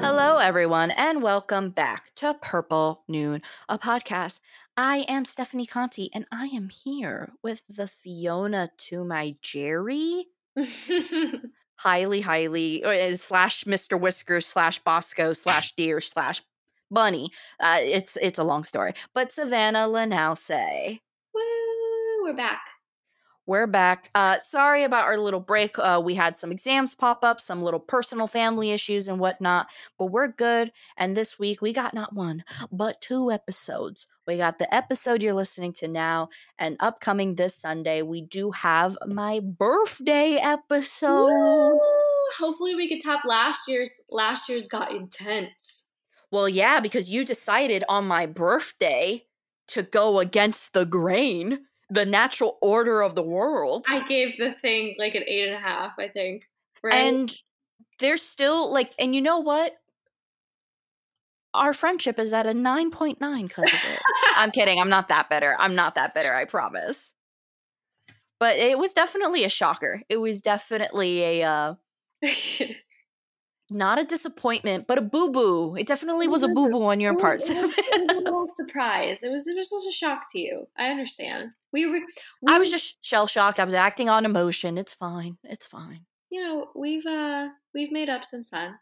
Hello, everyone, and welcome back to Purple Noon, a podcast. I am Stephanie Conti, and I am here with the Fiona to my Jerry. highly, highly, or, uh, slash Mr. Whiskers slash Bosco slash Deer slash Bunny. Uh, it's it's a long story, but Savanna Lanausse. Woo! We're back. We're back. Uh, sorry about our little break. Uh, we had some exams pop up, some little personal family issues and whatnot, but we're good. And this week we got not one, but two episodes. We got the episode you're listening to now, and upcoming this Sunday, we do have my birthday episode. Woo! Hopefully, we could top last year's. Last year's got intense. Well, yeah, because you decided on my birthday to go against the grain the natural order of the world. I gave the thing like an eight and a half, I think. Right? And there's still like, and you know what? Our friendship is at a 9.9 because of it. I'm kidding. I'm not that better. I'm not that better, I promise. But it was definitely a shocker. It was definitely a uh not a disappointment, but a boo boo. It definitely was a boo boo on your part. It was, it was a little surprise. It was it was just a shock to you. I understand. We were. We, I was just shell shocked. I was acting on emotion. It's fine. It's fine. You know, we've uh we've made up since then.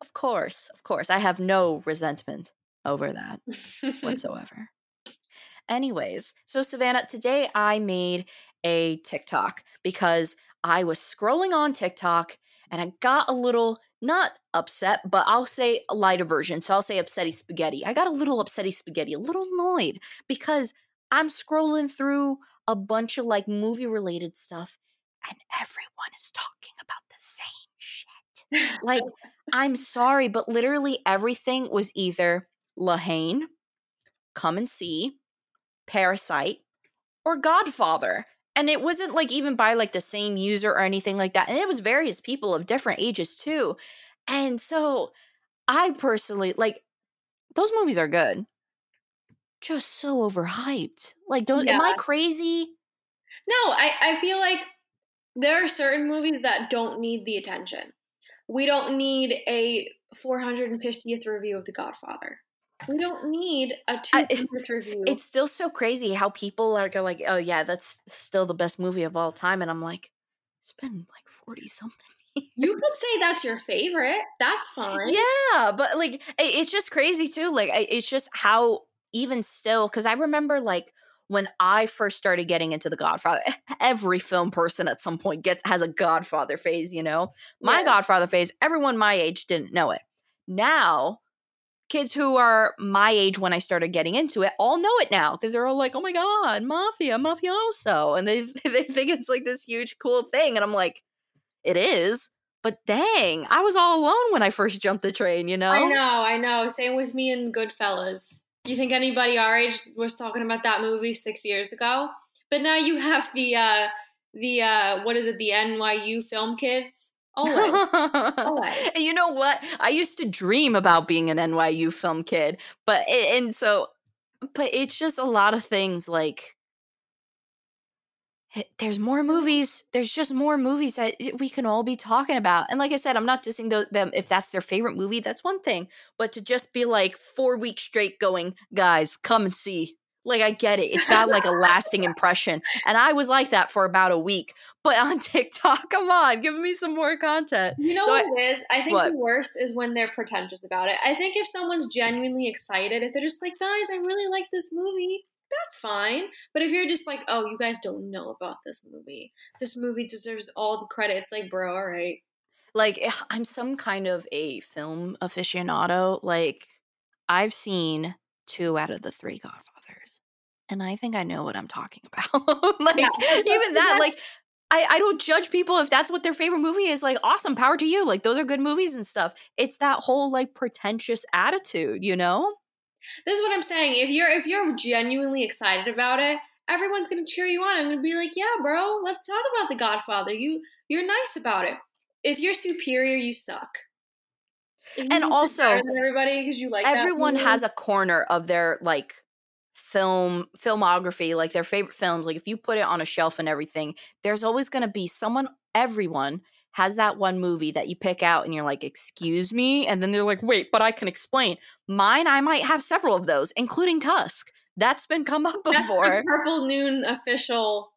Of course, of course. I have no resentment over that whatsoever. Anyways, so Savanna, today I made a TikTok because I was scrolling on TikTok and I got a little not upset, but I'll say a lighter version. So I'll say upsetty spaghetti. I got a little upsetty spaghetti, a little annoyed because I'm scrolling through a bunch of like movie related stuff and everyone is talking about the same shit. Like, I'm sorry, but literally everything was either La Haine, Come and See, Parasite, or Godfather and it wasn't like even by like the same user or anything like that and it was various people of different ages too and so i personally like those movies are good. Just so overhyped like don't yeah. am i crazy? No i i feel like there are certain movies that don't need the attention. We don't need a 450th review of the godfather we don't need a two review. It's still so crazy how people are like, "Oh yeah, that's still the best movie of all time," and I'm like, it's been like forty something. You could say that's your favorite. That's fine. Yeah, but like, it's just crazy too. Like, it's just how even still, because I remember like when I first started getting into the Godfather, every film person at some point gets has a Godfather phase, you know? My yeah. Godfather phase, everyone my age didn't know it. Now kids who are my age when I started getting into it all know it now because they're all like, "Oh my god, mafia, mafioso," and they they think it's like this huge cool thing, and I'm like, "It is." But dang, I was all alone when I first jumped the train, you know? I know, I know. Same with me and Goodfellas. You think anybody our age was talking about that movie six years ago? But now you have the uh the uh what is it, the NYU film kids Always. Always. You know what? I used to dream about being an NYU film kid, but and so, but it's just a lot of things like there's more movies. There's just more movies that we can all be talking about. And like I said, I'm not dissing them if that's their favorite movie. That's one thing. But to just be like four weeks straight going, guys, come and see like I get it. It's got like a lasting impression. And I was like that for about a week. But on TikTok, come on, give me some more content. You know so what I, it is? I think what? the worst is when they're pretentious about it. I think if someone's genuinely excited, if they're just like, guys, I really like this movie, that's fine. But if you're just like, oh, you guys don't know about this movie. This movie deserves all the credit. It's like, bro, all right. Like eh, I'm some kind of a film aficionado. Like I've seen two out of the three Godfathers and I think I know what I'm talking about. like yeah. even that, like I, I don't judge people if that's what their favorite movie is. Like, awesome, power to you. Like, those are good movies and stuff. It's that whole like pretentious attitude, you know? This is what I'm saying. If you're if you're genuinely excited about it, everyone's gonna cheer you on. I'm gonna be like, yeah, bro, let's talk about The Godfather. You you're nice about it. If you're superior, you suck. And also everybody because you like everyone has mm-hmm. a corner of their like film filmography like their favorite films like if you put it on a shelf and everything there's always going to be someone everyone has that one movie that you pick out and you're like, "Excuse me?" And then they're like, "Wait, but I can explain." Mine, I might have several of those, including Tusk. That's been come up before. Purple Noon official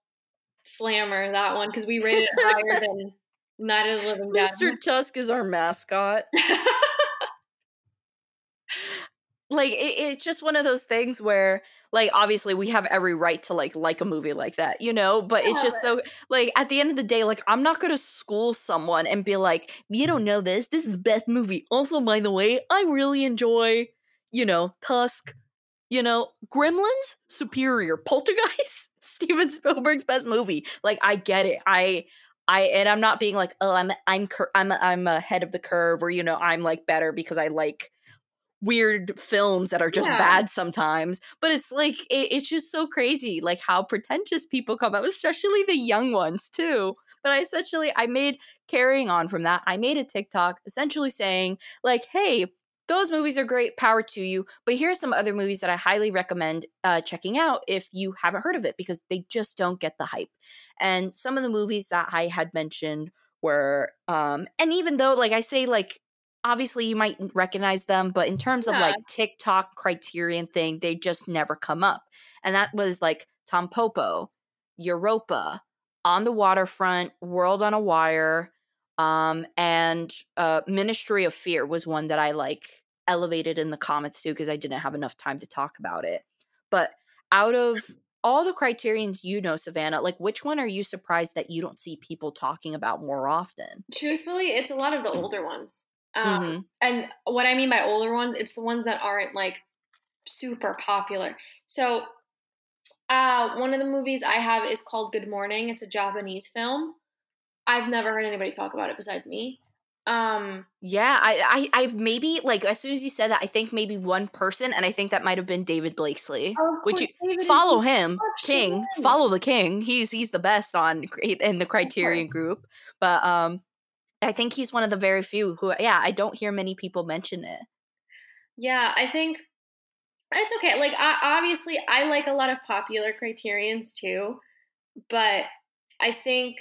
slammer that one because we rated it higher than Night of the Living Dead. Mr. Tusk is our mascot. like it, it's just one of those things where like obviously we have every right to like like a movie like that you know but yeah, it's just so like at the end of the day like i'm not gonna school someone and be like you don't know this this is the best movie also by the way i really enjoy you know tusk you know gremlins superior poltergeist steven spielberg's best movie like i get it i I and I'm not being like, oh, I'm I'm I'm I'm ahead of the curve, or you know, I'm like better because I like weird films that are just yeah. bad sometimes. But it's like it, it's just so crazy, like how pretentious people come up, especially the young ones too. But I essentially I made carrying on from that, I made a TikTok essentially saying like, hey, those movies are great power to you but here are some other movies that i highly recommend uh, checking out if you haven't heard of it because they just don't get the hype and some of the movies that i had mentioned were um and even though like i say like obviously you might recognize them but in terms yeah. of like tiktok criterion thing they just never come up and that was like Tampopo, europa on the waterfront world on a wire um, and uh, Ministry of Fear was one that I like elevated in the comments too because I didn't have enough time to talk about it. But out of all the criterions you know, Savanna, like which one are you surprised that you don't see people talking about more often? Truthfully, it's a lot of the older ones. Um, mm-hmm. And what I mean by older ones, it's the ones that aren't like super popular. So, uh, one of the movies I have is called Good Morning. It's a Japanese film. I've never heard anybody talk about it besides me. Um yeah, I, I I've maybe like as soon as you said that, I think maybe one person, and I think that might have been David Blakesley. Oh, Would you David follow him, King? Follow the King. He's he's the best on in the Criterion group. But um I think he's one of the very few who yeah, I don't hear many people mention it. Yeah, I think it's okay. Like I, obviously I like a lot of popular criterions too, but I think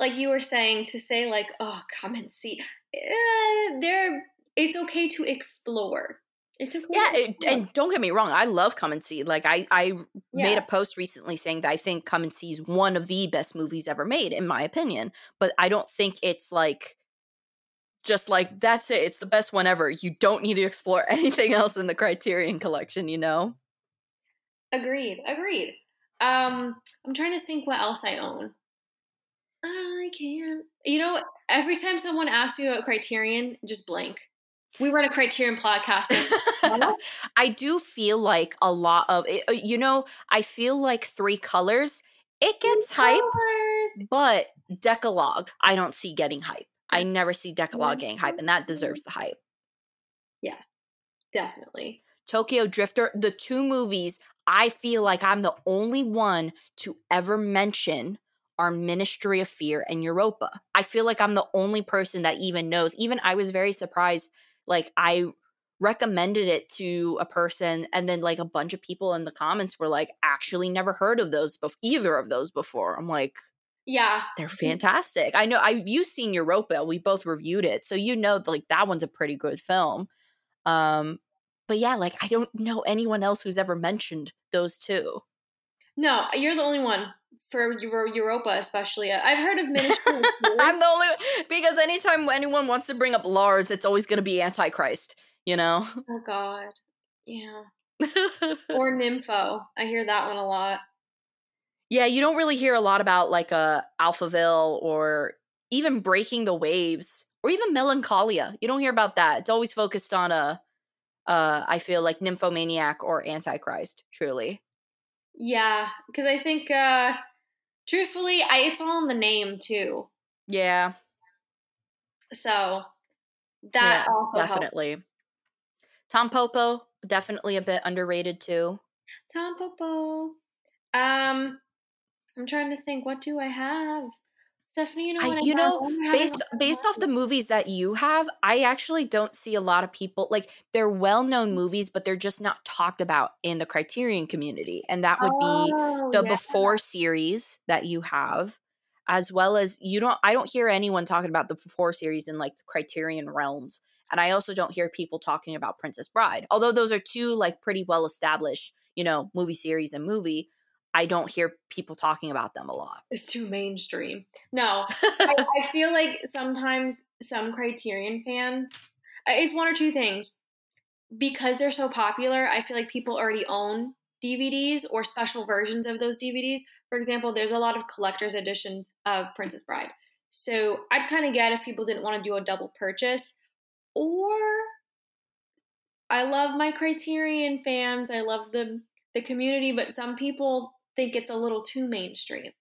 like you were saying to say like oh come and see eh, there it's okay to explore. It's okay yeah it, and don't get me wrong i love come and see like i i yeah. made a post recently saying that i think come and see is one of the best movies ever made in my opinion but i don't think it's like just like that's it it's the best one ever. You don't need to explore anything else in the criterion collection you know? Agreed agreed. Um i'm trying to think what else i own I can't. You know, every time someone asks me about Criterion, just blank. We run a Criterion podcast. I do feel like a lot of uh, you know, I feel like Three Colors, it gets three hype, colors. but Decalogue, I don't see getting hype. I never see Decalogue getting hype, and that deserves the hype. Yeah, definitely. Tokyo Drifter, the two movies, I feel like I'm the only one to ever mention are Ministry of Fear and Europa. I feel like I'm the only person that even knows. Even I was very surprised. Like I recommended it to a person and then like a bunch of people in the comments were like actually never heard of those before either of those before. I'm like yeah. They're fantastic. I know I've you seen Europa. We both reviewed it. So you know like that one's a pretty good film. Um but yeah, like I don't know anyone else who's ever mentioned those two. No, you're the only one for Europa, especially. I've heard of Ministry. I'm the only because anytime anyone wants to bring up Lars, it's always going to be Antichrist. You know. Oh God, yeah. or Nympho. I hear that one a lot. Yeah, you don't really hear a lot about like a uh, Alphaville or even Breaking the Waves or even Melancholia. You don't hear about that. It's always focused on a. Uh, I feel like Nymphomaniac or Antichrist. Truly. Yeah, because I think uh truthfully, I it's all in the name too. Yeah. So that yeah, definitely. Helped. Tampopo definitely a bit underrated too. Tampopo. Um, I'm trying to think. What do I have? Stephanie, you know, I, you know, based based off the movies that you have, I actually don't see a lot of people like they're well known movies, but they're just not talked about in the Criterion community, and that would be oh, the yeah. Before series that you have. as well as you don't I don't hear anyone talking about the Before series in like the Criterion realms. And I also don't hear people talking about Princess Bride. Although those are two like pretty well established, you know, movie series and movie, I don't hear people talking about them a lot. It's too mainstream. No, I, I, feel like sometimes some Criterion fans, uh, it's one or two things. Because they're so popular, I feel like people already own DVDs or special versions of those DVDs. For example, there's a lot of collector's editions of Princess Bride. So I'd kind of get if people didn't want to do a double purchase. Or I love my Criterion fans. I love the the community, but some people think it's a little too mainstream.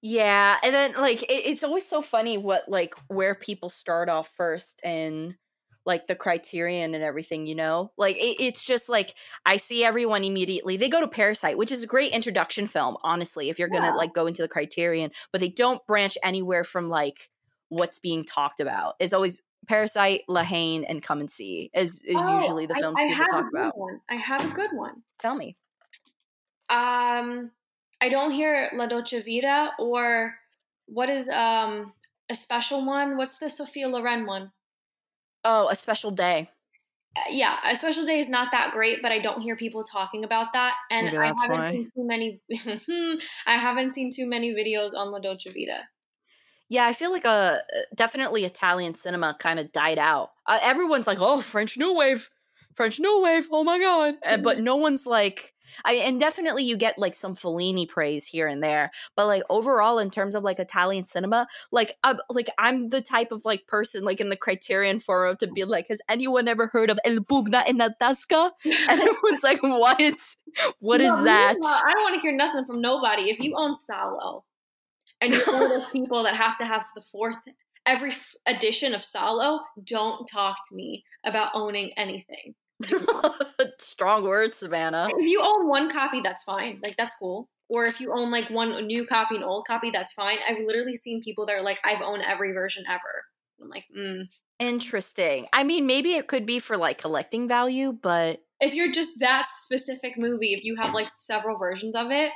Yeah, and then like it, it's always so funny what like where people start off first and like the criterion and everything, you know? Like it, it's just like I see everyone immediately. They go to Parasite, which is a great introduction film, honestly, if you're going to like go into the criterion, but they don't branch anywhere from like what's being talked about. It's always Parasite, La Haine, and Come and See is is oh, usually the films I, I people talk about. One. I have a good one. Tell me. Um, I don't hear La Dolce Vita or what is um a special one? What's the Sophia Loren one? Oh, a special day. Uh, yeah, a special day is not that great, but I don't hear people talking about that, and I haven't why. seen too many. I haven't seen too many videos on La Dolce Vita. Yeah, I feel like a uh, definitely Italian cinema kind of died out. Uh, everyone's like, "Oh, French New Wave, French New Wave, oh my god!" And, but no one's like, I and definitely you get like some Fellini praise here and there, but like overall in terms of like Italian cinema, like I'm like I'm the type of like person like in the Criterion forum oh to be like, has anyone ever heard of El Pugna in la Tasca? And everyone's like, what? What no, is that? I don't want to hear nothing from nobody. If you own Salo, and you're one of those people that have to have the fourth every edition of Salo, don't talk to me about owning anything. Strong words, Savanna. If you own one copy, that's fine. Like that's cool. Or if you own like one new copy and old copy, that's fine. I've literally seen people that are like, I've owned every version ever. I'm like, mm. interesting. I mean, maybe it could be for like collecting value, but if you're just that specific movie, if you have like several versions of it,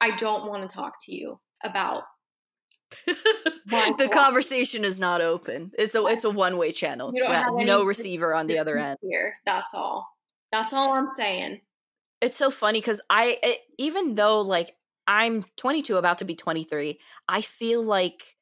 I don't want to talk to you about the conversation is not open. It's a it's a one way channel. No receiver on the other end. Here, that's all. That's all I'm saying. It's so funny because I it, even though like I'm 22, about to be 23, I feel like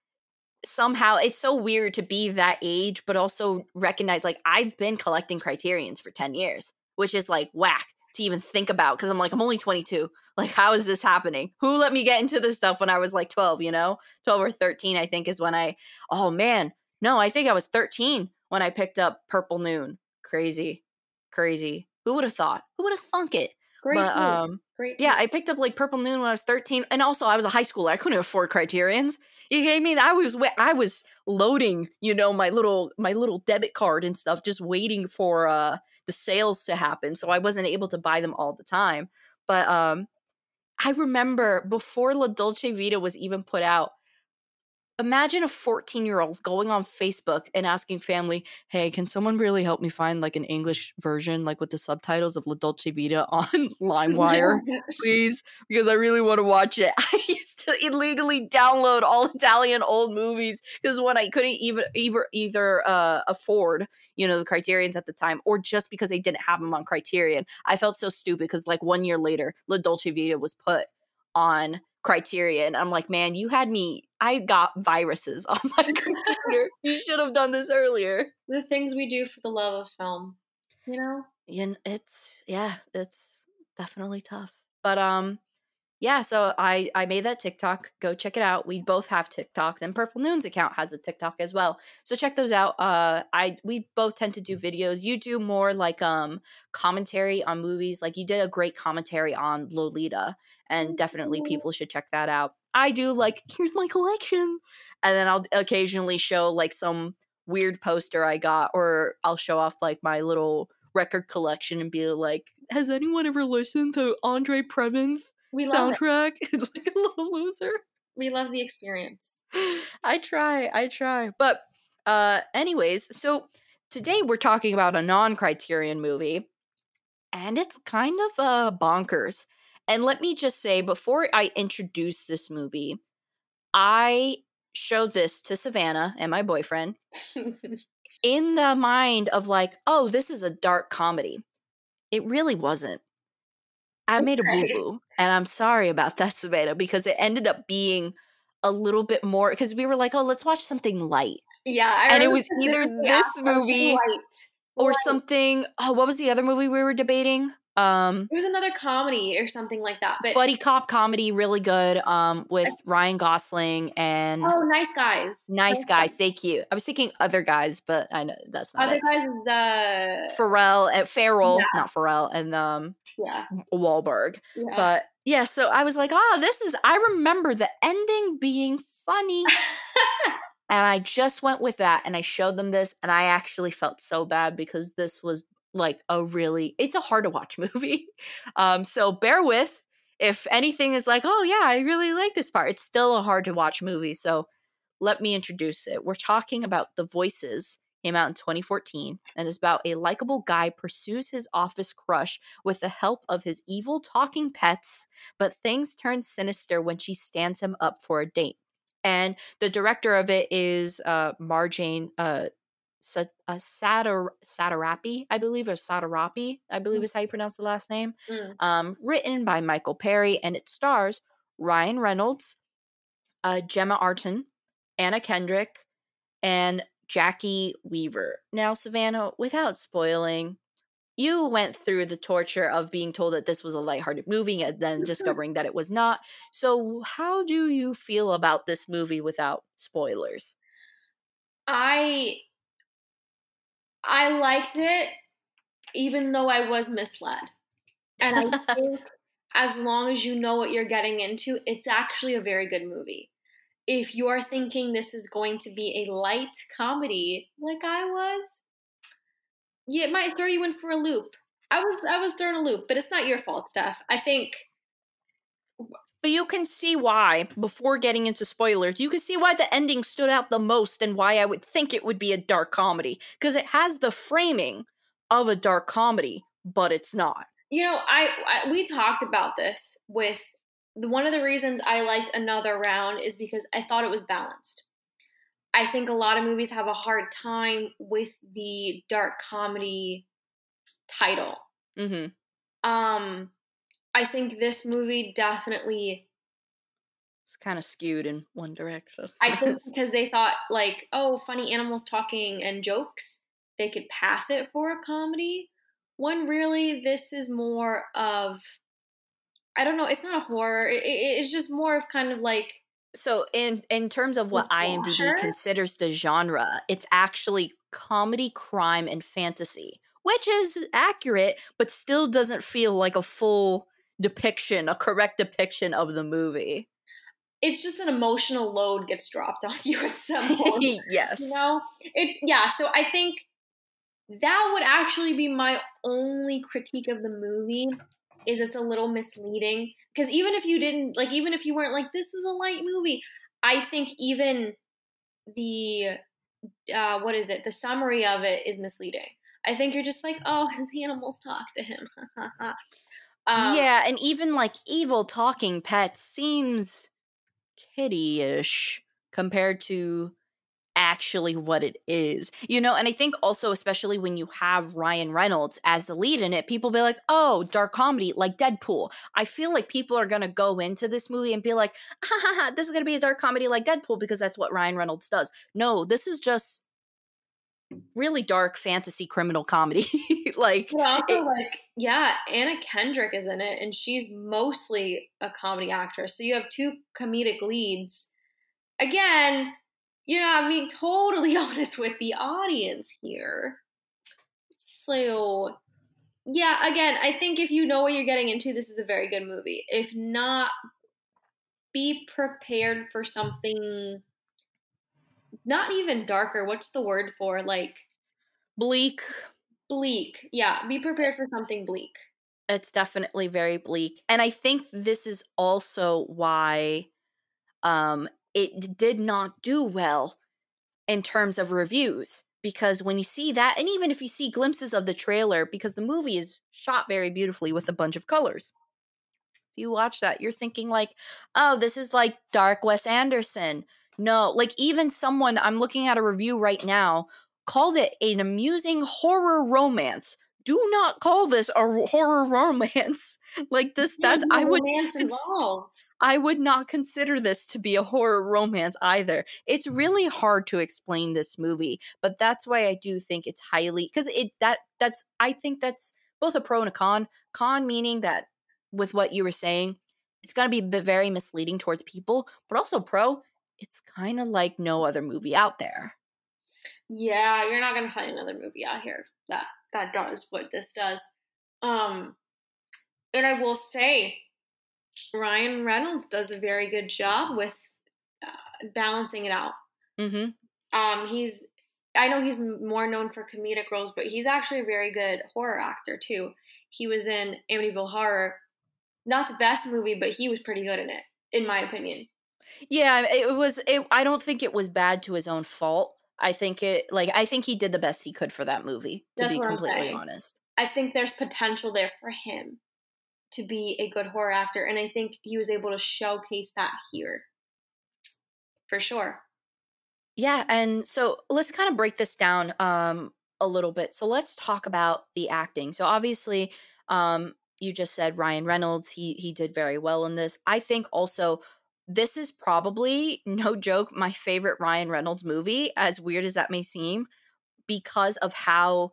somehow it's so weird to be that age, but also recognize like I've been collecting criterions for 10 years, which is like whack to even think about because I'm like, I'm only 22. Like, how is this happening? Who let me get into this stuff when I was like 12, you know? 12 or 13, I think, is when I, oh man, no, I think I was 13 when I picked up Purple Noon. Crazy, crazy. Who would have thought? Who would have thunk it? Great. But, um, Great. Yeah, I picked up like Purple Noon when I was 13. And also, I was a high schooler. I couldn't afford criterions. You gave me that. I was, I was loading, you know, my little, my little debit card and stuff, just waiting for, uh, the sales to happen. So I wasn't able to buy them all the time. But um I remember before La Dolce Vita was even put out, imagine a 14 year old going on Facebook and asking family, hey, can someone really help me find like an English version, like with the subtitles of La Dolce Vita on LimeWire, please? Because I really want to watch it. I to illegally download all Italian old movies because when I couldn't even either, either uh, afford, you know, the Criterions at the time, or just because they didn't have them on Criterion, I felt so stupid because like one year later, La Dolce Vita was put on Criterion. I'm like, man, you had me. I got viruses on my computer. you should have done this earlier. The things we do for the love of film, you know. Yeah, it's yeah, it's definitely tough. But um, yeah. So I I made that TikTok. Go check it out. We both have TikToks, and Purple Noon's account has a TikTok as well. So check those out. Uh, I we both tend to do videos. You do more like um commentary on movies. Like you did a great commentary on Lolita and definitely mm-hmm. people should check that out. I do like here's my collection, and then I'll occasionally show like some weird poster I got, or I'll show off like my little record collection and be like, "Has anyone ever listened to Andre Previn's we love soundtrack?" like a little loser. We love the experience. I try, I try, but uh, anyways, so today we're talking about a non-Criterion movie, and it's kind of uh bonkers. And let me just say, before I introduce this movie, I showed this to Savanna and my boyfriend in the mind of like, oh, this is a dark comedy. It really wasn't. I made a boo boo, and I'm sorry about that, Savanna, because it ended up being a little bit more because we were like, oh, let's watch something light. Yeah, I and it was either this movie or light. something. Oh, what was the other movie we were debating? Um, it was another comedy or something like that. But buddy cop comedy, really good. Um, with Ryan Gosling and oh, nice guys, nice, nice guys. guys. Thank you. I was thinking other guys, but I know that's not other it. guys is uh Pharrell and Farrell, yeah. not Pharrell, and um yeah Wahlberg. Yeah. But yeah, so I was like, oh, this is. I remember the ending being funny. and I just went with that and I showed them this and I actually felt so bad because this was like a really it's a hard to watch movie. Um so bear with if anything is like, "Oh yeah, I really like this part." It's still a hard to watch movie. So let me introduce it. We're talking about The Voices. Came out in 2014 and is about a likable guy pursues his office crush with the help of his evil talking pets, but things turn sinister when she stands him up for a date. And the director of it is uh Marjane uh Sa- uh, Sadar- Sadarapi, I believe, or Sadarapi, I believe mm. is how you pronounce the last name. Mm. Um, written by Michael Perry, and it stars Ryan Reynolds, uh, Gemma Arton, Anna Kendrick, and Jacki Weaver. Now, Savanna, without spoiling, you went through the torture of being told that this was a lighthearted movie and then discovering that it was not. So, how do you feel about this movie without spoilers? I I liked it, even though I was misled. And I think as long as you know what you're getting into, it's actually a very good movie. If you're thinking this is going to be a light comedy, like I was, yeah, it might throw you in for a loop. I was I was thrown a loop, but it's not your fault, Steph. I think but you can see why, before getting into spoilers, you can see why the ending stood out the most and why I would think it would be a dark comedy. Because it has the framing of a dark comedy, but it's not. You know, I, I we talked about this with one of the reasons I liked another round is because I thought it was balanced. I think a lot of movies have a hard time with the dark comedy title. Mm-hmm. Um, I think this movie definitely it's kind of skewed in one direction. I think because they thought like, oh, funny animals talking and jokes, they could pass it for a comedy. When really this is more of I don't know, it's not a horror. It, it's just more of kind of like so in in terms of what IMDb considers the genre, it's actually comedy, crime, and fantasy, which is accurate, but still doesn't feel like a full depiction, a correct depiction of the movie. It's just an emotional load gets dropped on you at some point. yes. You know? It's yeah, so I think that would actually be my only critique of the movie is it's a little misleading because even if you didn't like even if you weren't like this is a light movie, I think even the uh what is it? The summary of it is misleading. I think you're just like, oh, his animals talk to him. Um, yeah, and even like evil talking pets seems kitty-ish compared to actually what it is. You know, and I think also especially when you have Ryan Reynolds as the lead in it, people be like, "Oh, dark comedy like Deadpool." I feel like people are going to go into this movie and be like, ha, ha, ha, "This is going to be a dark comedy like Deadpool because that's what Ryan Reynolds does." No, this is just really dark fantasy criminal comedy. like, but also it, like, yeah, Anna Kendrick is in it, and she's mostly a comedy actress. So you have two comedic leads. Again, you know, I'm being totally honest with the audience here. So, yeah, again, I think if you know what you're getting into, this is a very good movie. If not, be prepared for something not even darker. What's the word for like bleak? Bleak. Yeah, be prepared for something bleak. It's definitely very bleak. And I think this is also why um it did not do well in terms of reviews because when you see that and even if you see glimpses of the trailer because the movie is shot very beautifully with a bunch of colors if you watch that, you're thinking like, "Oh, this is like dark Wes Anderson." No, like even someone I'm looking at a review right now called it an amusing horror romance. Do not call this a horror romance. like this that's I would romance involved. I would not consider this to be a horror romance either. It's mm-hmm. really hard to explain this movie, but that's why I do think it's highly cuz it that that's I think that's both a pro and a con. Con meaning that with what you were saying, it's going to be very misleading towards people, but also pro, it's kind of like no other movie out there. Yeah, you're not going to find another movie out here that that does what this does. Um and I will say Ryan Reynolds does a very good job with uh, balancing it out. Mm-hmm. Um, he's I know he's more known for comedic roles, but he's actually a very good horror actor too. He was in Amityville Horror, not the best movie, but he was pretty good in it, in my opinion. Yeah, it was. It, I don't think it was bad to his own fault. I think it like I think he did the best he could for that movie. To That's be completely honest, I think there's potential there for him to be a good horror actor. And I think he was able to showcase that here for sure. Yeah. And so let's kind of break this down um, a little bit. So let's talk about the acting. So obviously, um, you just said Ryan Reynolds, he he did very well in this. I think also this is probably no joke my favorite Ryan Reynolds movie as weird as that may seem because of how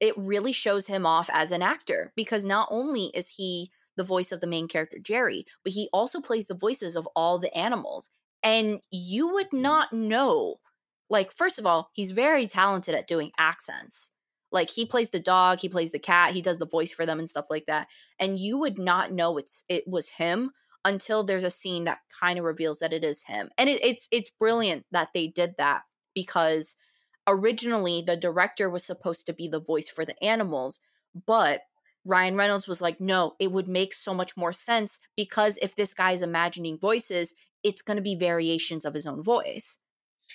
it really shows him off as an actor because not only is he the voice of the main character, Jerry, but he also plays the voices of all the animals. And you would mm. not know. Like, first of all, he's very talented at doing accents. Like he plays the dog, he plays the cat, he does the voice for them and stuff like that. And you would not know it's it was him until there's a scene that kind of reveals that it is him. And it, it's it's brilliant that they did that because originally the director was supposed to be the voice for the animals, but Ryan Reynolds was like, no, it would make so much more sense because if this guy's imagining voices, it's going to be variations of his own voice.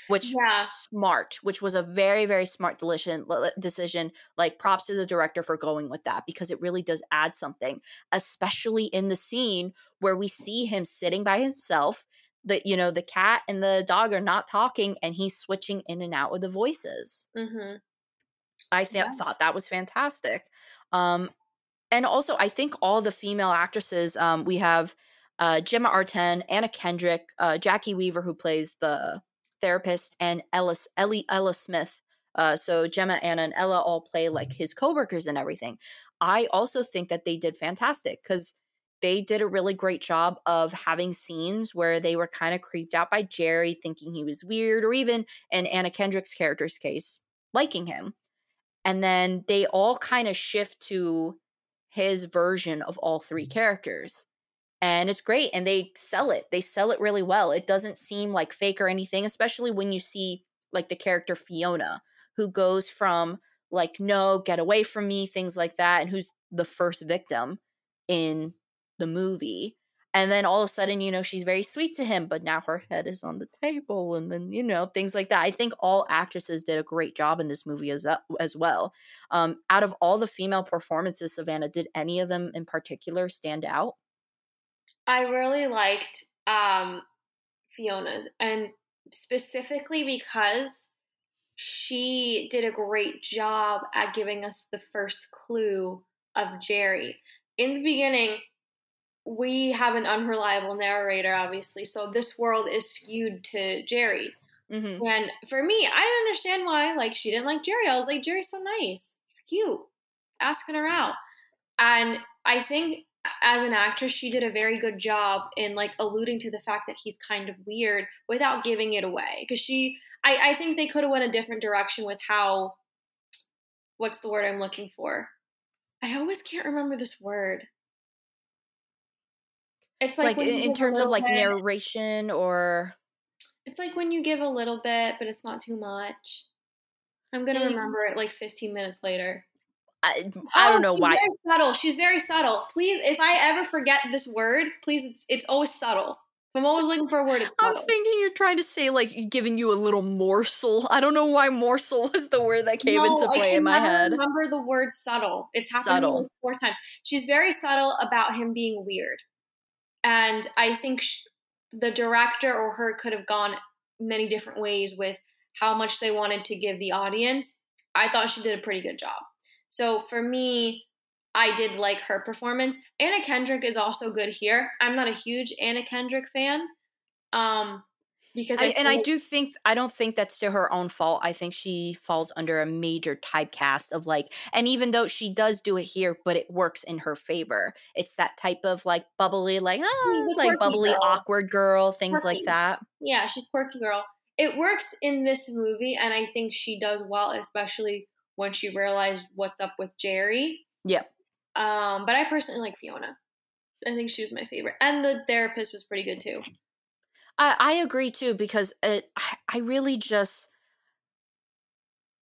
Which yeah. smart, which was a very very smart decision. Decision, like props to the director for going with that because it really does add something, especially in the scene where we see him sitting by himself. That you know the cat and the dog are not talking, and he's switching in and out with the voices. Mm-hmm. I th- yeah. thought that was fantastic. Um, and also I think all the female actresses, um, we have uh, Gemma Arterton, Anna Kendrick, uh, Jacki Weaver, who plays the therapist, and Ellis, Ellie, Ella Smith. Uh, so Gemma, Anna, and Ella all play like his coworkers and everything. I also think that they did fantastic because they did a really great job of having scenes where they were kind of creeped out by Jerry, thinking he was weird, or even in Anna Kendrick's character's case, liking him. And then they all kind of shift to his version of all three characters. And it's great. And they sell it. They sell it really well. It doesn't seem like fake or anything, especially when you see like the character Fiona, who goes from like, no, get away from me, things like that, and who's the first victim in the movie and then all of a sudden you know she's very sweet to him but now her head is on the table and then you know things like that i think all actresses did a great job in this movie as, as well um, out of all the female performances savanna did any of them in particular stand out i really liked um, fiona's and specifically because she did a great job at giving us the first clue of jerry in the beginning we have an unreliable narrator, obviously. So this world is skewed to Jerry. Mm-hmm. And for me, I didn't understand why. Like she didn't like Jerry. I was like, Jerry's so nice. He's cute. Asking her out. And I think as an actress, she did a very good job in like alluding to the fact that he's kind of weird without giving it away. Because she, I, I think they could have went a different direction with how. What's the word I'm looking for? I always can't remember this word. It's like, like in, in terms of like bit, narration or it's like when you give a little bit, but it's not too much. I'm gonna remember it like 15 minutes later. I, I don't oh, know she's why. Very subtle. She's very subtle. Please, if I ever forget this word, please, it's it's always subtle. I'm always looking for a word. I'm thinking you're trying to say like giving you a little morsel. I don't know why morsel was the word that came no, into play in my head. Remember the word subtle. It's happened subtle. four times. She's very subtle about him being weird. and I think sh- the director or her could have gone many different ways with how much they wanted to give the audience. I thought she did a pretty good job. So for me, I did like her performance. Anna Kendrick is also good here. I'm not a huge Anna Kendrick fan. Um, because I, I and I do think I don't think that's to her own fault. I think she falls under a major typecast of like, and even though she does do it here, but it works in her favor. It's that type of like bubbly, like ah, like bubbly, girl. awkward girl, things quirky. like that. Yeah, she's quirky girl. It works in this movie, and I think she does well, especially when she realized what's up with Jerry. Yep. Um, but I personally like Fiona. I think she was my favorite, and the therapist was pretty good too. I, I agree too because it, I really just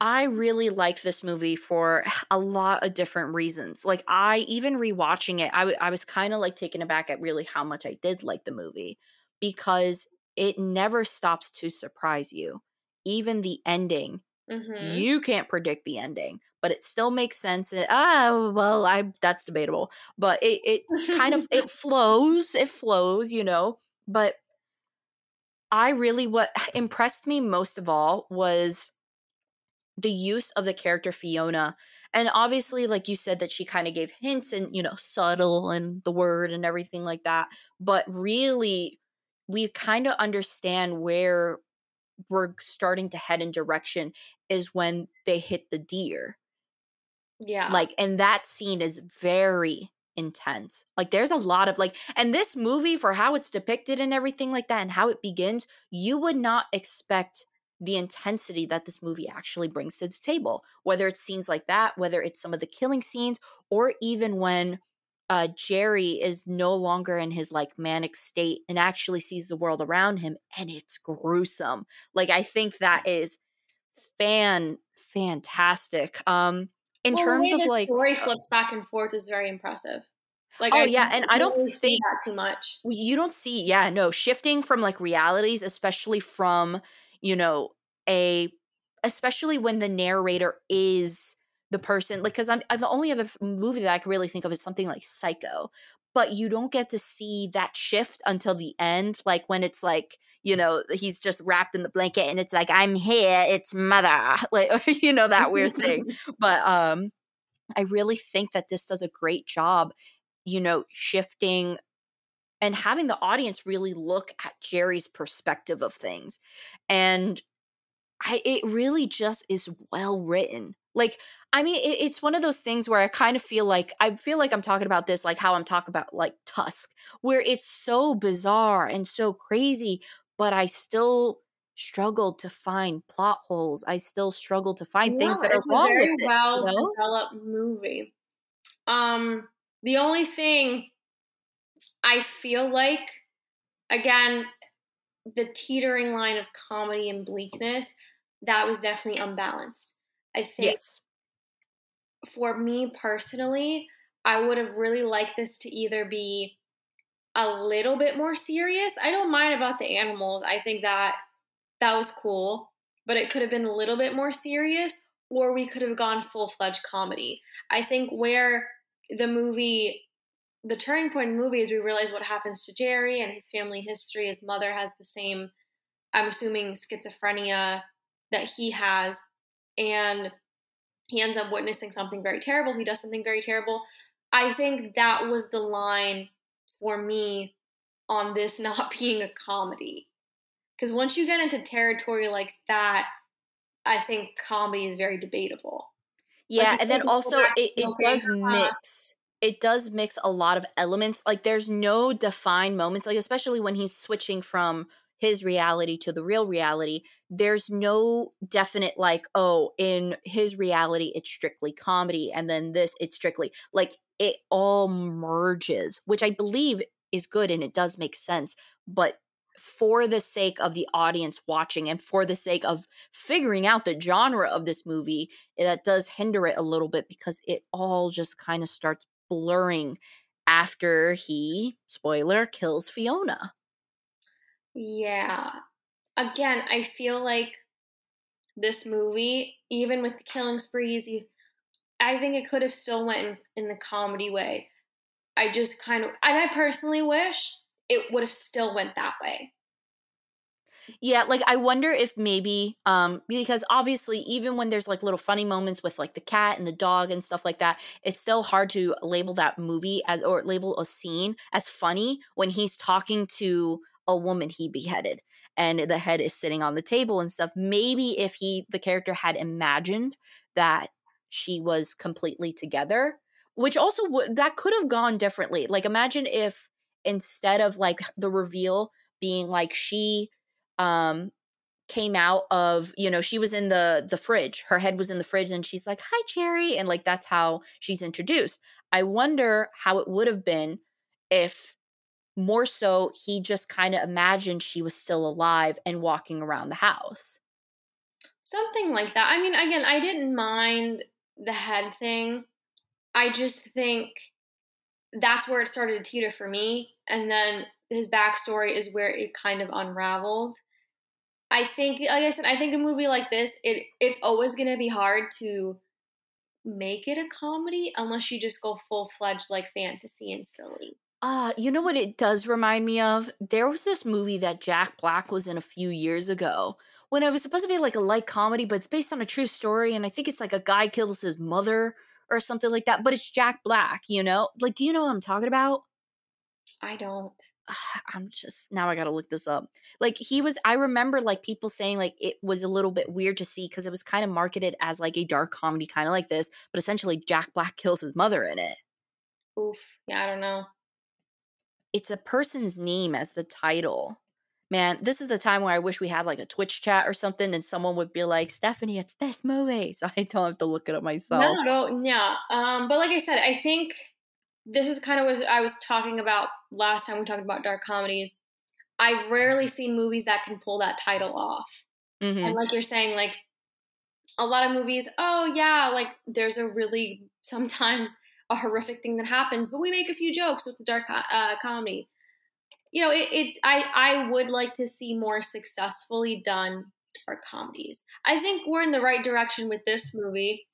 I really like this movie for a lot of different reasons. Like I even rewatching it, I, w- I was kind of like taken aback at really how much I did like the movie because it never stops to surprise you. Even the ending, mm-hmm. you can't predict the ending, but it still makes sense. And ah, well, I that's debatable, but it it kind of it flows, it flows, you know. But I really what impressed me most of all was the use of the character Fiona. And obviously, like you said, that she kind of gave hints and, you know, subtle and the word and everything like that. But really, we kind of understand where we're starting to head in direction is when they hit the deer. Yeah. Like, and that scene is very intense. Like there's a lot of like and this movie for how it's depicted and everything like that and how it begins, you would not expect the intensity that this movie actually brings to the table. Whether it's scenes like that, whether it's some of the killing scenes or even when uh Jerry is no longer in his like manic state and actually sees the world around him and it's gruesome. Like I think that is fan fantastic. Um in well, terms of like story uh flips back and forth is very impressive. Like, oh I yeah, and I don't really see that too much. You don't see, yeah, no, shifting from like realities, especially from you know a, especially when the narrator is the person, like because I'm, I'm the only other movie that I can really think of is something like Psycho, but you don't get to see that shift until the end, like when it's like you know he's just wrapped in the blanket and it's like i'm here it's mother like you know that weird thing but um i really think that this does a great job you know, shifting and having the audience really look at Jerry's perspective of things. And I it really just is well written. Like, I mean, it, it's one of those things where I kind of feel like I feel like I'm talking about this like how I'm talking about like Tusk, where it's so bizarre and so crazy, but I still struggle to find plot holes. I still struggle to find things that are wrong with it. Well you know? developed movie. Um, the only thing I feel like, again, the teetering line of comedy and bleakness, that was definitely unbalanced. I think yes. for me personally, I would have really liked this to either be a little bit more serious. I don't mind about the animals. I think that that was cool, but it could have been a little bit more serious or we could have gone full-fledged comedy. I think where the movie the turning point in the movie is we realize what happens to Jerry and his family history. His mother has the same, I'm assuming, schizophrenia that he has. And he ends up witnessing something very terrible. He does something very terrible. I think that was the line for me on this not being a comedy. Because once you get into territory like that, I think comedy is very debatable. Yeah, like and then also it, it does mix. It does mix a lot of elements. Like there's no defined moments, like especially when he's switching from his reality to the real reality. There's no definite like, oh, in his reality it's strictly comedy, and then this it's strictly like it all merges, which I believe is good and it does make sense. But for the sake of the audience watching and for the sake of figuring out the genre of this movie, eh, that does hinder it a little bit because it all just kind of starts blurring after he, spoiler, kills Fiona. Yeah. Again, I feel like this movie, even with the killing sprees, I think it could have still went in, in the comedy way. I just kind of, and I personally wish it would have still went that way. Yeah, like I wonder if maybe um because obviously even when there's like little funny moments with like the cat and the dog and stuff like that, it's still hard to label that movie as or label a scene as funny when he's talking to a woman he beheaded and the head is sitting on the table and stuff. Maybe if he the character had imagined that she was completely together, which also would that could have gone differently. Like imagine if instead of like the reveal being like she um came out of you know she was in the the fridge her head was in the fridge and she's like hi jerry and like that's how she's introduced i wonder how it would have been if more so he just kind of imagined she was still alive and walking around the house something like that i mean again i didn't mind the head thing i just think that's where it started to teeter for me and then his backstory is where it kind of unraveled. I think, like I said, I think a movie like this, it it's always going to be hard to make it a comedy unless you just go full fledged like fantasy and silly. Uh, you know what it does remind me of? There was this movie that Jack Black was in a few years ago when it was supposed to be like a light comedy, but it's based on a true story. And I think it's like a guy kills his mother or something like that. But it's Jack Black, you know? Like, do you know what I'm talking about? I don't. I'm just now I got to look this up. Like he was I remember like people saying like it was a little bit weird to see cuz it was kind of marketed as like a dark comedy kind of like this, but essentially Jack Black kills his mother in it. Oof. Yeah, I don't know. It's a person's name as the title. Man, this is the time where I wish we had like a Twitch chat or something and someone would be like, "Stephanie, it's this movie." So I don't have to look it up myself. No, no, yeah. Um but like I said, I think this is kind of what I was talking about last time we talked about dark comedies. I've rarely seen movies that can pull that title off. Mm-hmm. And like you're saying, like a lot of movies, oh yeah, like there's a really sometimes a horrific thing that happens, but we make a few jokes with the dark uh, comedy. You know, it, it. I I would like to see more successfully done dark comedies. I think we're in the right direction with this movie.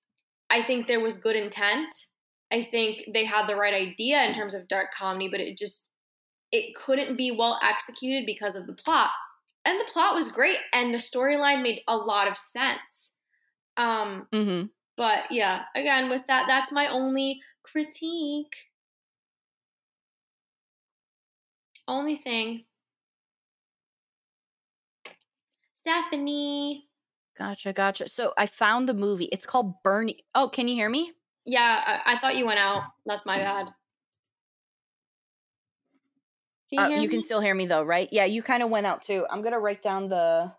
I think there was good intent. I think they had the right idea in terms of dark comedy, but it just it couldn't be well executed because of the plot. And the plot was great and the storyline made a lot of sense. Um mm-hmm. but yeah, again with that that's my only critique. Only thing. Stephanie. Gotcha, gotcha. So I found the movie. It's called Bernie. Oh, can you hear me? Yeah, I, I thought you went out. That's my bad. Can you, uh, you can still hear me though, right? Yeah, you kind of went out too. I'm gonna write down the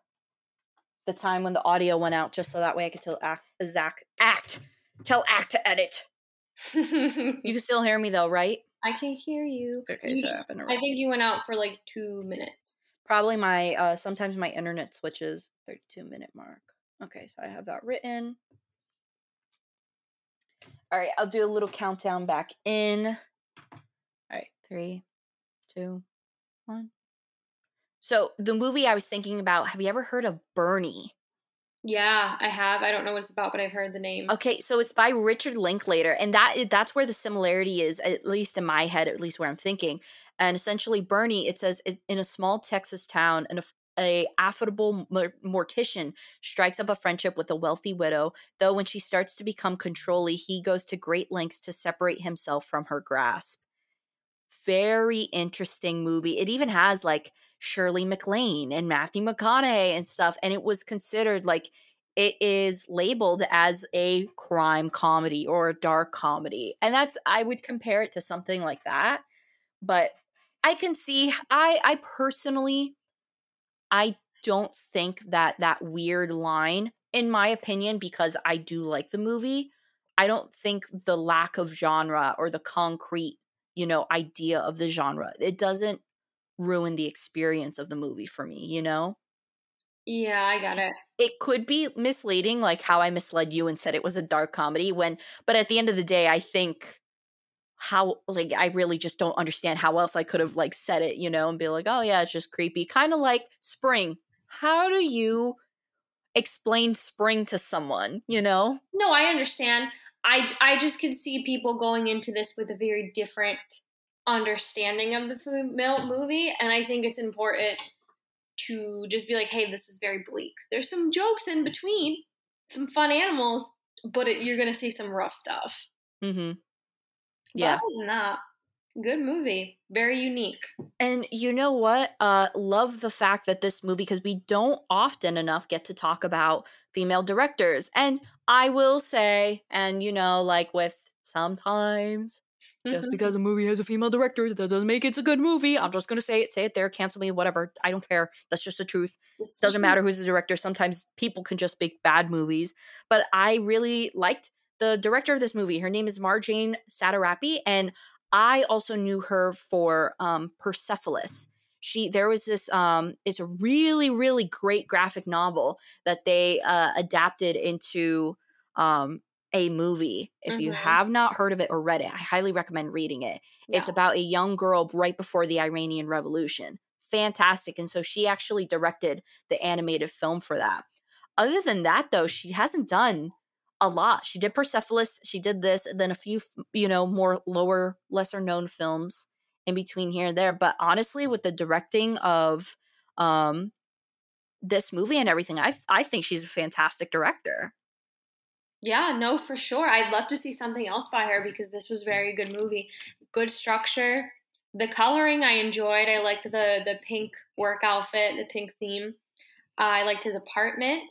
the time when the audio went out, just so that way I can tell act, Zach act, tell act to edit. You can still hear me though, right? I can hear you. Okay, you so just, I think you went out for like two minutes. Probably my uh sometimes my internet switches 32 minute mark. Okay, so I have that written. All right, I'll do a little countdown back in. All right, three, two, one. So the movie I was thinking about, have you ever heard of Bernie? Yeah, I have. I don't know what it's about, but I've heard the name. Okay, so it's by Richard Linklater, and that that's where the similarity is, at least in my head, at least where I'm thinking. And essentially, Bernie, it says in a small Texas town, and a a affable mortician strikes up a friendship with a wealthy widow, though when she starts to become controlly, he goes to great lengths to separate himself from her grasp. Very interesting movie. It even has like Shirley MacLaine and Matthew McConaughey and stuff, and it was considered like it is labeled as a crime comedy or a dark comedy. And that's I would compare it to something like that. But I can see I I personally I don't think that that weird line, in my opinion, because I do like the movie, I don't think the lack of genre or the concrete, you know, idea of the genre, it doesn't ruin the experience of the movie for me, you know? Yeah, I got it. It could be misleading, like how I misled you and said it was a dark comedy when, but at the end of the day, I think how like I really just don't understand how else I could have like said it, you know, and be like, "Oh yeah, it's just creepy." Kind of like spring. How do you explain spring to someone, you know? No, I understand. I I just can see people going into this with a very different understanding of the female movie, and I think it's important to just be like, hey, this is very bleak. There's some jokes in between, some fun animals, but it, you're gonna see some rough stuff. Mm-hmm. Yeah. But other than that, good movie. Very unique. And you know what? Uh love the fact that this movie because we don't often enough get to talk about female directors. And I will say, and you know, like with sometimes just mm-hmm. because a movie has a female director, that doesn't make it a good movie. I'm just gonna say it, say it there, cancel me, whatever. I don't care. That's just the truth. Doesn't matter who's the director. Sometimes people can just make bad movies. But I really liked the director of this movie. Her name is Marjane Satrapi, and I also knew her for um, Persepolis. She there was this um, it's a really really great graphic novel that they uh, adapted into um, a movie. If mm-hmm. you have not heard of it or read it, I highly recommend reading it. Yeah. It's about a young girl right before the Iranian Revolution. Fantastic. And so she actually directed the animated film for that. Other than that, though, she hasn't done a lot. She did Persepolis, she did this, and then a few, you know, more lower, lesser known films in between here and there. But honestly, with the directing of um this movie and everything, I I think she's a fantastic director. Yeah, no, for sure. I'd love to see something else by her because this was very good movie. Good structure. The coloring I enjoyed. I liked the the pink work outfit, the pink theme. Uh, I liked his apartment.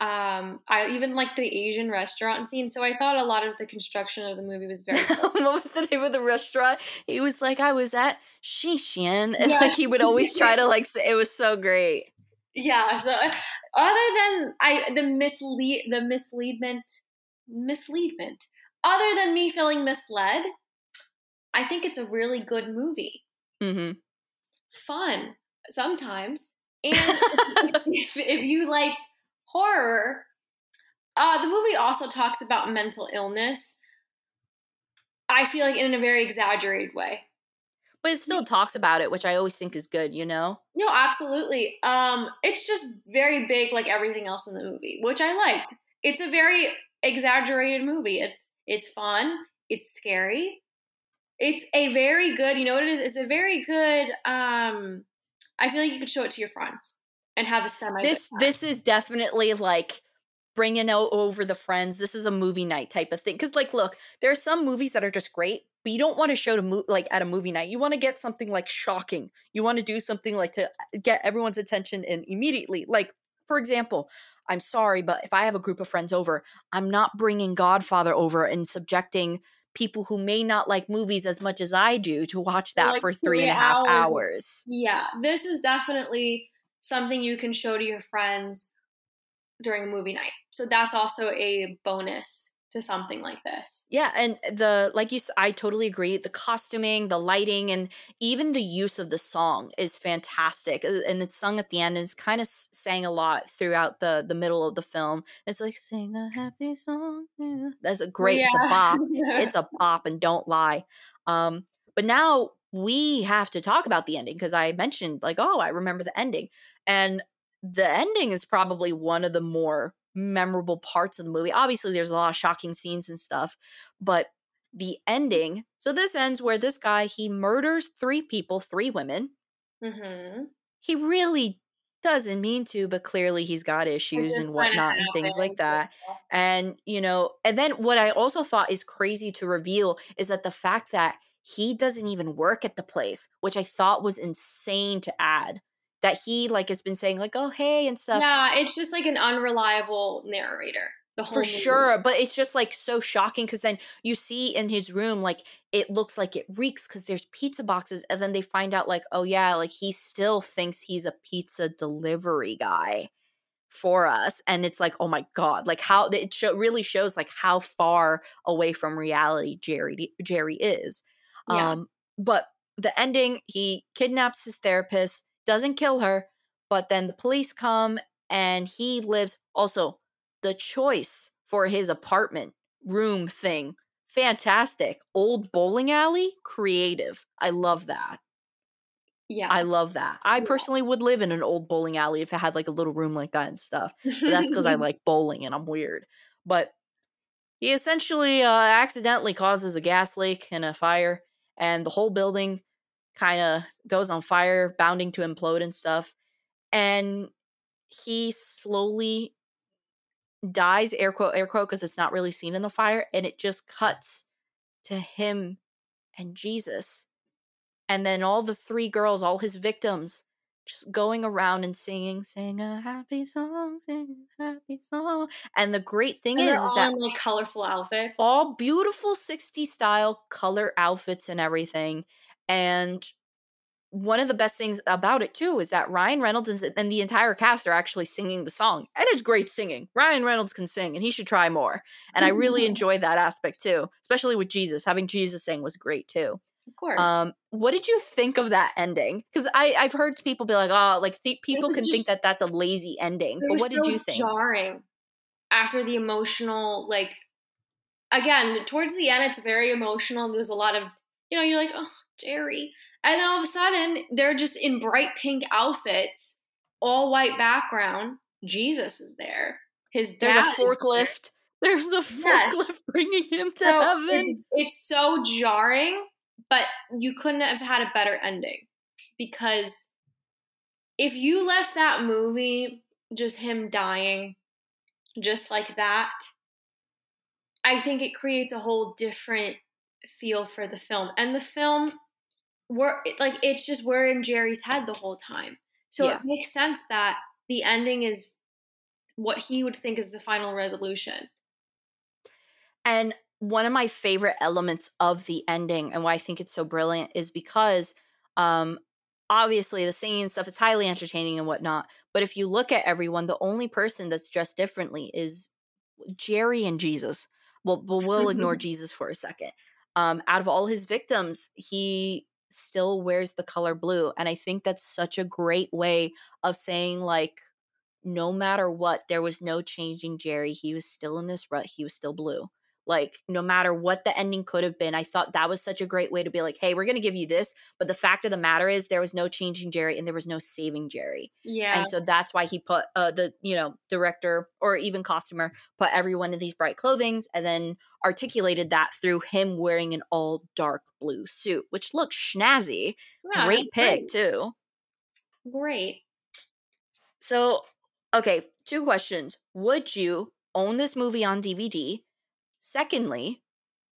Um, I even liked the Asian restaurant scene. So I thought a lot of the construction of the movie was very. what was the name of the restaurant? He was like, I was at Shishin, and yeah. like he would always try to like say it was so great. Yeah. So other than I the mislead the misleadment misleadment. Other than me feeling misled, I think it's a really good movie. Mm-hmm. Fun sometimes, and if, if you like horror, uh, the movie also talks about mental illness. I feel like in a very exaggerated way but it still talks about it which i always think is good you know? No absolutely um it's just very big like everything else in the movie which i liked. It's a very exaggerated movie it's it's fun it's scary it's a very good you know what it is? It's a very good um i feel like you could show it to your friends and have a semi this this is definitely like bringing out over the friends this is a movie night type of thing because like look there are some movies that are just great but you don't want to show to mo- like at a movie night. You want to get something like shocking. You want to do something like to uh, get everyone's attention and immediately. Like for example, I'm sorry, but if I have a group of friends over, I'm not bringing Godfather over and subjecting people who may not like movies as much as I do to watch that like for three and a half hours. hours. Yeah, this is definitely something you can show to your friends during a movie night. So that's also a bonus to something like this. Yeah, and the like you I totally agree. The costuming, the lighting and even the use of the song is fantastic. Uh, and it's sung at the end and it's kind of sang a lot throughout the the middle of the film. It's like sing a happy song. Yeah. That's a great yeah. it's a bop. it's a bop and don't lie. Um but now we have to talk about the ending because I mentioned like oh, I remember the ending. And the ending is probably one of the more memorable parts of the movie. Obviously, there's a lot of shocking scenes and stuff, but the ending. So this ends where this guy he murders three people, three women. Mm-hmm. He really doesn't mean to, but clearly he's got issues and whatnot and things like that. And you know, and then what I also thought is crazy to reveal is that the fact that he doesn't even work at the place, which I thought was insane to add that he like has been saying like oh hey and stuff yeah it's just like an unreliable narrator The for movie. sure but it's just like so shocking because then you see in his room like it looks like it reeks because there's pizza boxes and then they find out like oh yeah like he still thinks he's a pizza delivery guy for us and it's like oh my god like how it show, really shows like how far away from reality jerry jerry is yeah. um but the ending he kidnaps his therapist doesn't kill her, but then the police come and he lives also the choice for his apartment room thing. Fantastic. Old bowling alley, creative. I love that. Yeah. I love that. I personally would live in an old bowling alley if it had like a little room like that and stuff. But that's because I like bowling and I'm weird. But he essentially uh, accidentally causes a gas leak and a fire and the whole building kind of goes on fire, bounding to implode and stuff. And he slowly dies, air quote, air quote, because it's not really seen in the fire, and it just cuts to him and Jesus. And then all the three girls, all his victims, just going around and singing, sing a happy song, sing a happy song. And the great thing and is, is that in, like colorful outfits, all beautiful 60s style color outfits and everything. And one of the best things about it too is that Ryan Reynolds and the entire cast are actually singing the song, and it's great singing. Ryan Reynolds can sing, and he should try more. And I really enjoy that aspect too, especially with Jesus. Having Jesus sing was great too. Of course. Um, what did you think of that ending? Because I I've heard people be like, oh, like th- people can just, think that that's a lazy ending. But what so did you think? Jarring after the emotional, like again towards the end, it's very emotional. There's a lot of you know, you're like, oh, Jerry, and then all of a sudden they're just in bright pink outfits, all white background. Jesus is there. His there's a forklift. There. There's a forklift yes. bringing him to so heaven. It's, it's so jarring but you couldn't have had a better ending because if you left that movie just him dying just like that, I think it creates a whole different feel for the film. And the film we're like it's just we're in Jerry's head the whole time. So yeah. it makes sense that the ending is what he would think is the final resolution. And one of my favorite elements of the ending and why I think it's so brilliant is because um obviously the singing and stuff it's highly entertaining and whatnot. But if you look at everyone, the only person that's dressed differently is Jerry and Jesus. Well, but we'll ignore Jesus for a second. Um, out of all his victims, he still wears the color blue. And I think that's such a great way of saying, like, no matter what, there was no changing Jerry. He was still in this rut. He was still blue like no matter what the ending could have been i thought that was such a great way to be like hey we're going to give you this but the fact of the matter is there was no changing jerry and there was no saving jerry yeah. and so that's why he put uh the you know director or even costumer put everyone in these bright clothings and then articulated that through him wearing an all dark blue suit which looks snazzy yeah, great pick great. too. Great. So okay two questions. Would you own this movie on dvd Secondly,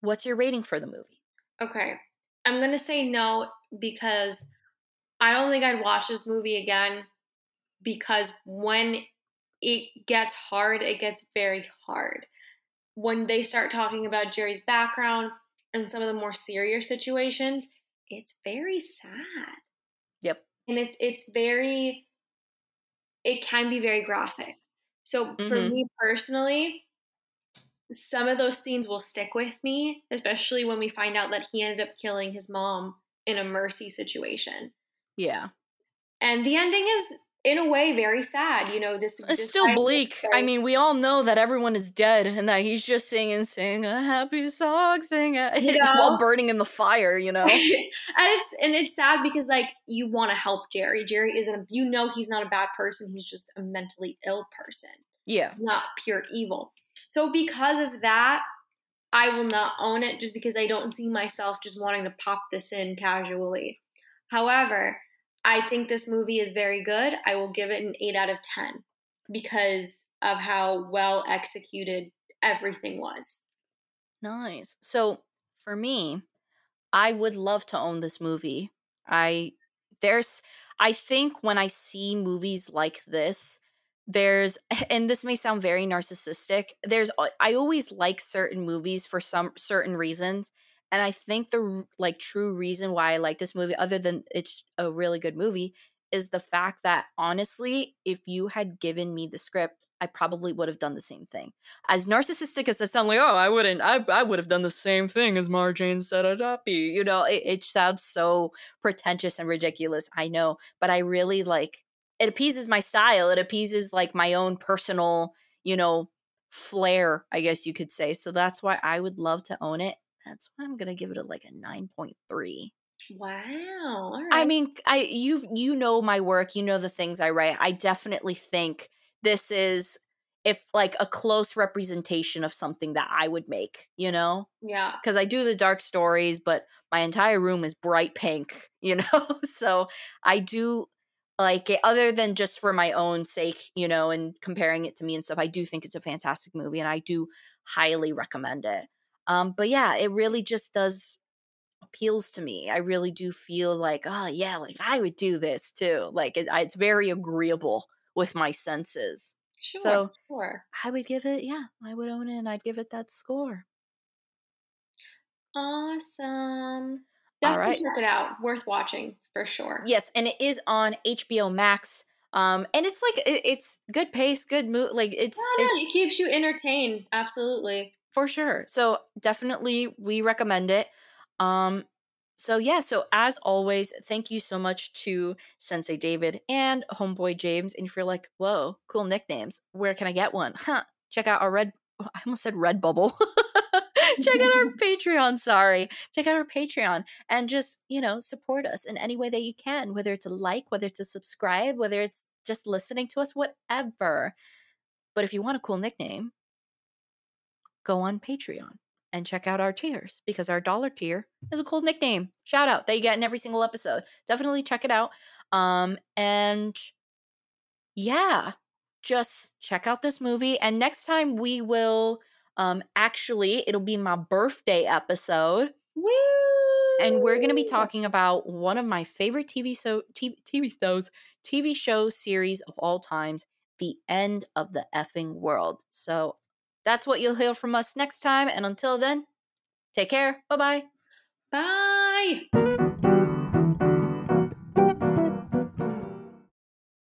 what's your rating for the movie? Okay. I'm going to say no because I don't think I'd watch this movie again because when it gets hard, it gets very hard. When they start talking about Jerry's background and some of the more serious situations, it's very sad. Yep. And it's it's very it can be very graphic. So mm-hmm. for me personally, some of those scenes will stick with me, especially when we find out that he ended up killing his mom in a mercy situation. Yeah. And the ending is in a way very sad, you know, this It's this still bleak. I mean, we all know that everyone is dead and that he's just singing sing a happy song sing a you know? while burning in the fire, you know. and it's and it's sad because like you want to help Jerry. Jerry isn't a, you know he's not a bad person, he's just a mentally ill person. Yeah. Not pure evil. So because of that, I will not own it just because I don't see myself just wanting to pop this in casually. However, I think this movie is very good. I will give it an 8 out of 10 because of how well executed everything was. Nice. So, for me, I would love to own this movie. I there's I think when I see movies like this, there's and this may sound very narcissistic there's i always like certain movies for some certain reasons and i think the like true reason why i like this movie other than it's a really good movie is the fact that honestly if you had given me the script i probably would have done the same thing. As narcissistic as that sounds like oh i wouldn't i, I would have done the same thing as marjane satrapi you know it, it sounds so pretentious and ridiculous i know but i really like it appeases my style. It appeases like my own personal, you know, flair, I guess you could say. So that's why I would love to own it. That's why I'm gonna give it a like a nine point three. Wow. I mean, I you you know my work, you know the things I write. I definitely think this is if like a close representation of something that I would make, you know? Yeah. Because I do the dark stories, but my entire room is bright pink, you know? so I do like it, other than just for my own sake, you know, and comparing it to me and stuff. I do think it's a fantastic movie and I do highly recommend it. Um, but yeah, it really just does appeals to me. I really do feel like, oh yeah, like I would do this too. Like it, it's very agreeable with my senses. Sure. So sure. I would give it, yeah, I would own it and I'd give it that score. Awesome. Definitely All right. check it out. Worth watching for sure. Yes, and it is on HBO Max. Um, and it's like it, it's good pace, good mood. Like it's, yeah, it's, it keeps you entertained. Absolutely, for sure. So definitely, we recommend it. Um, so yeah, so as always, thank you so much to Sensei David and Homeboy James. And if you're like, whoa, cool nicknames, where can I get one? Huh? Check out our red. I almost said Red Bubble. check out our Patreon. Sorry. Check out our Patreon and just, you know, support us in any way that you can, whether it's a like, whether it's a subscribe, whether it's just listening to us, whatever. But if you want a cool nickname, go on Patreon and check out our tiers because our dollar tier is a cool nickname. Shout out that you get in every single episode. Definitely check it out. Um, and yeah, just check out this movie. And next time we will um, actually, it'll be my birthday episode. Woo! And we're going to be talking about one of my favorite TV so TV, TV shows, TV show series of all times, The End of the Effing World. So that's what you'll hear from us next time. And until then, take care. Bye-bye. Bye.